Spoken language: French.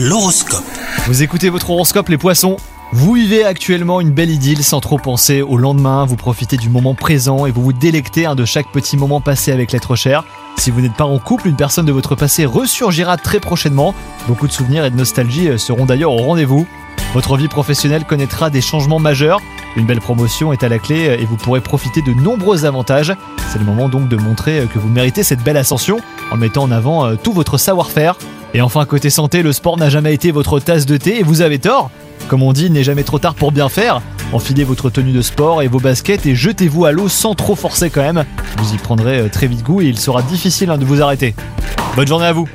L'horoscope. Vous écoutez votre horoscope les poissons Vous vivez actuellement une belle idylle sans trop penser au lendemain, vous profitez du moment présent et vous vous délectez hein, de chaque petit moment passé avec l'être cher. Si vous n'êtes pas en couple, une personne de votre passé ressurgira très prochainement. Beaucoup de souvenirs et de nostalgie euh, seront d'ailleurs au rendez-vous. Votre vie professionnelle connaîtra des changements majeurs. Une belle promotion est à la clé euh, et vous pourrez profiter de nombreux avantages. C'est le moment donc de montrer euh, que vous méritez cette belle ascension en mettant en avant tout votre savoir-faire. Et enfin, côté santé, le sport n'a jamais été votre tasse de thé et vous avez tort. Comme on dit, il n'est jamais trop tard pour bien faire. Enfilez votre tenue de sport et vos baskets et jetez-vous à l'eau sans trop forcer quand même. Vous y prendrez euh, très vite goût et il sera difficile hein, de vous arrêter. Bonne journée à vous